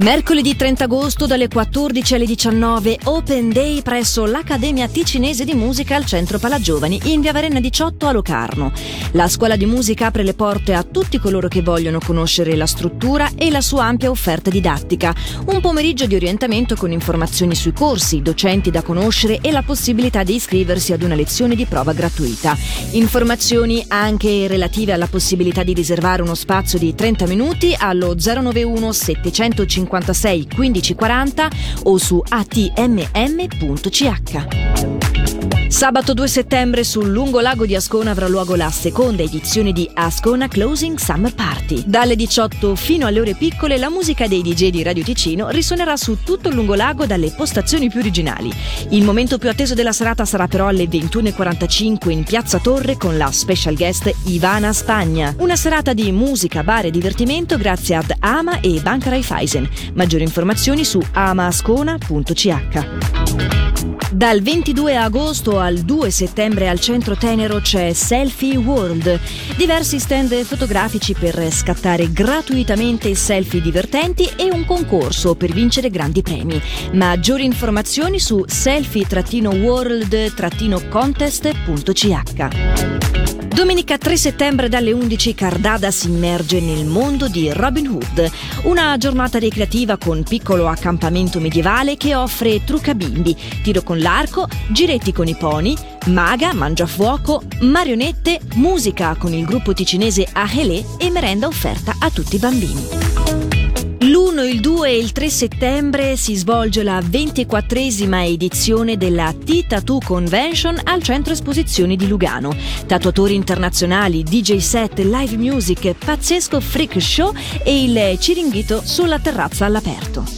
Mercoledì 30 agosto dalle 14 alle 19 Open Day presso l'Accademia Ticinese di Musica al Centro Palagiovani in Via Varenna 18 a Locarno. La scuola di musica apre le porte a tutti coloro che vogliono conoscere la struttura e la sua ampia offerta didattica. Un pomeriggio di orientamento con informazioni sui corsi, docenti da conoscere e la possibilità di iscriversi ad una lezione di prova gratuita. Informazioni anche relative alla possibilità di riservare uno spazio di 30 minuti allo 091 750 56 1540 o su atmm.ch. Sabato 2 settembre sul lungo lago di Ascona avrà luogo la seconda edizione di Ascona Closing Summer Party. Dalle 18 fino alle ore piccole la musica dei DJ di Radio Ticino risuonerà su tutto il lungo lago dalle postazioni più originali. Il momento più atteso della serata sarà però alle 21.45 in Piazza Torre con la special guest Ivana Spagna. Una serata di musica, bar e divertimento grazie ad Ama e Banca Raiffeisen. Maggiori informazioni su amaascona.ch. Dal 22 agosto al 2 settembre al centro Tenero c'è Selfie World, diversi stand fotografici per scattare gratuitamente selfie divertenti e un concorso per vincere grandi premi. Maggiori informazioni su selfie-world-contest.ch. Domenica 3 settembre dalle 11 Cardada si immerge nel mondo di Robin Hood, una giornata ricreativa con piccolo accampamento medievale che offre trucca bimbi, tiro con l'arco, giretti con i pony, maga, mangiafuoco, marionette, musica con il gruppo ticinese Ahelé e merenda offerta a tutti i bambini. L'1, il 2 e il 3 settembre si svolge la 24esima edizione della T-Tattoo Convention al Centro Esposizioni di Lugano. Tatuatori internazionali, DJ set, live music, pazzesco freak show e il ciringhito sulla terrazza all'aperto.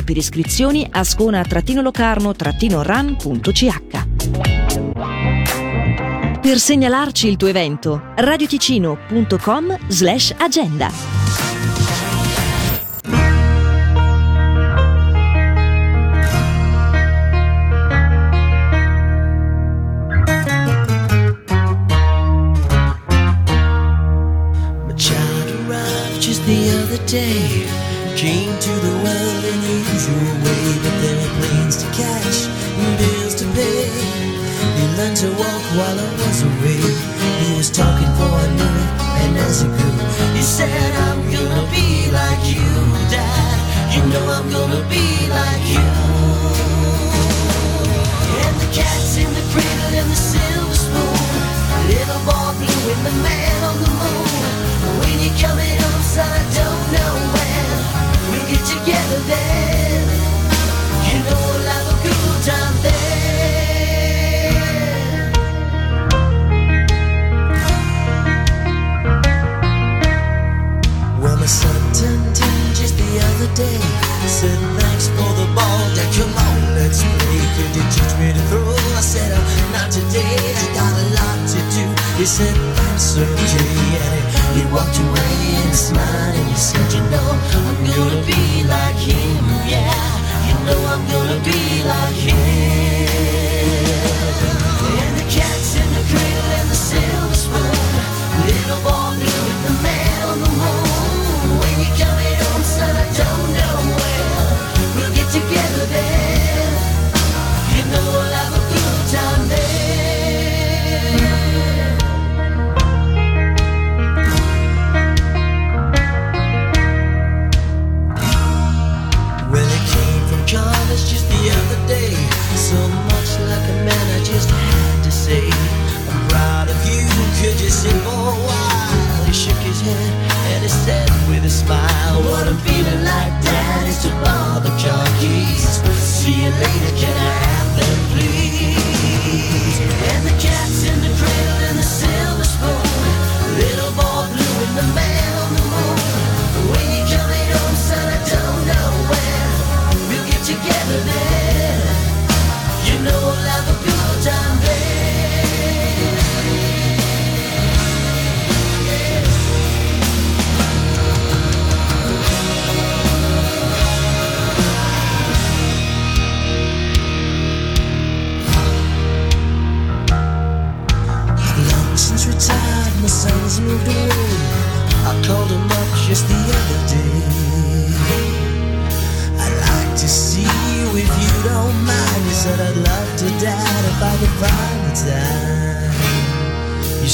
per iscrizioni a scona-locarno-ran.ch. Per segnalarci il tuo evento, radioticino.com slash agenda. the other day Came to the world in the usual way, but there were planes to catch and bills to pay. He learned to walk while I was away. He was talking for knew it, and as he grew, he said, I'm gonna be like you, Dad. You know I'm gonna be like you. And the cat's in the cradle and the silver spoon. Little boy blue and the man on the moon. When you're coming home, son, I don't know smiled and said, you know, I'm gonna be like him, yeah. You know I'm gonna be like him. And the cat's in the cradle and the silver spoon. Little boy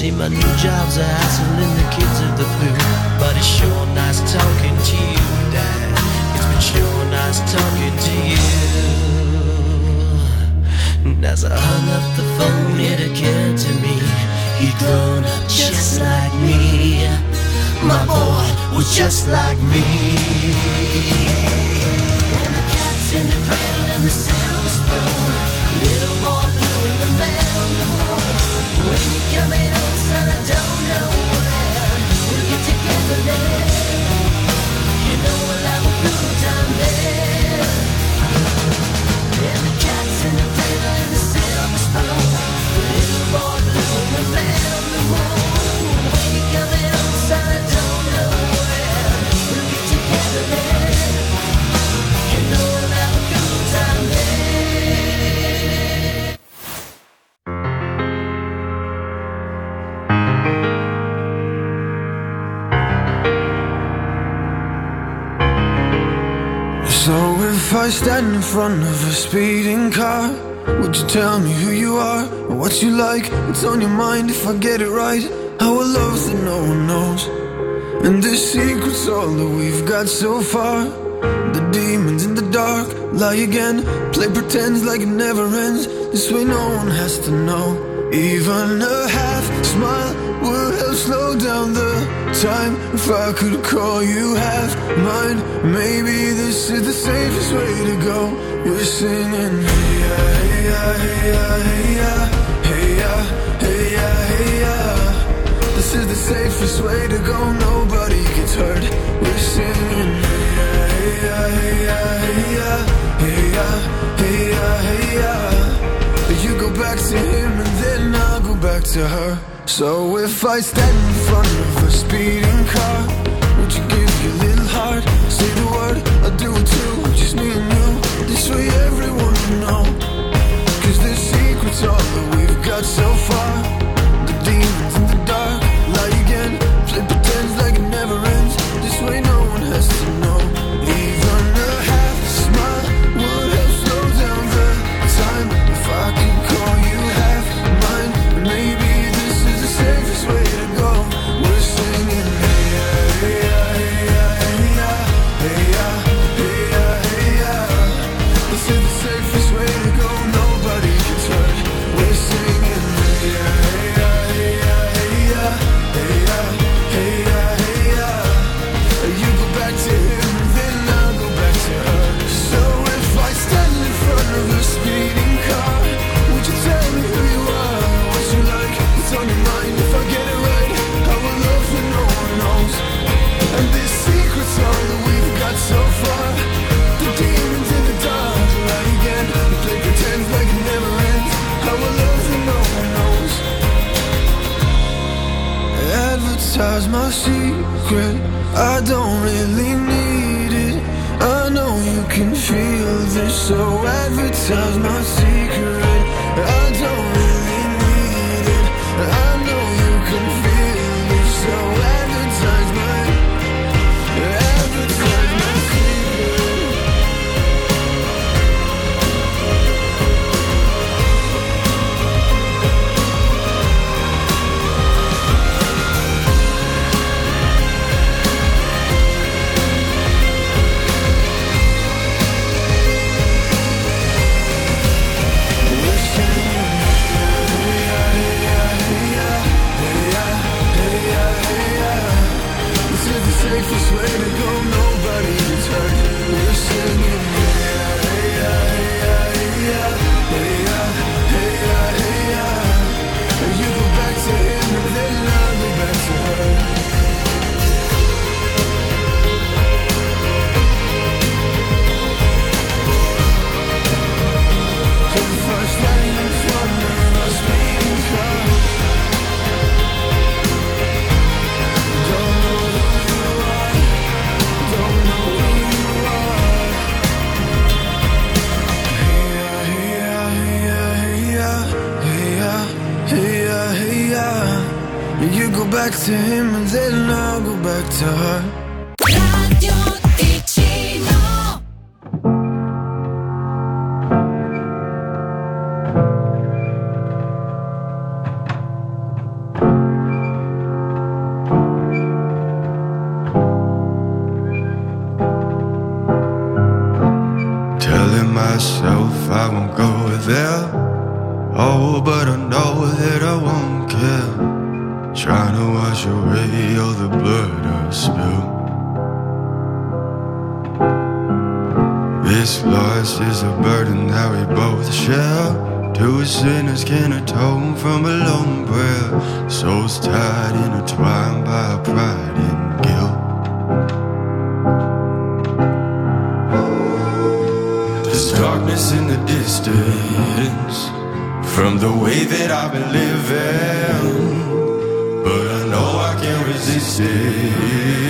see, my new job's a hassle and the kids of the flu, but it's sure nice talking to you, Dad. It's been sure nice talking to you. And as I hung up the phone, it occurred to me he'd grown up just like me. My boy was just like me. And the cat's in the cradle and the silver spoon. Little boy blue in the meadow. You know we'll have a good time there So if I stand in front of a speeding car, would you tell me who you are, or what you like, what's on your mind if I get it right? How Our love that no one knows, and the secret's all that we've got so far. The demons in the dark lie again, play pretends like it never ends. This way no one has to know. Even a half smile would help slow down the time. If I could call you half mine, maybe this is the safest way to go. We're singing, hey ya, hey ya, hey ya, hey ya, hey ya, hey ya, hey ya. This is the safest way to go. Nobody gets hurt. We're singing, hey ya, hey ya, hey ya, hey ya, hey ya, hey ya, hey ya. You go back to him and then back to her. So if I stand in front of a speeding car, Sounds deserve This loss is a burden that we both share. Two sinners can atone from a long prayer. Souls tied, entwined by pride and guilt. There's darkness in the distance from the way that I've been living, but I know I can't resist it.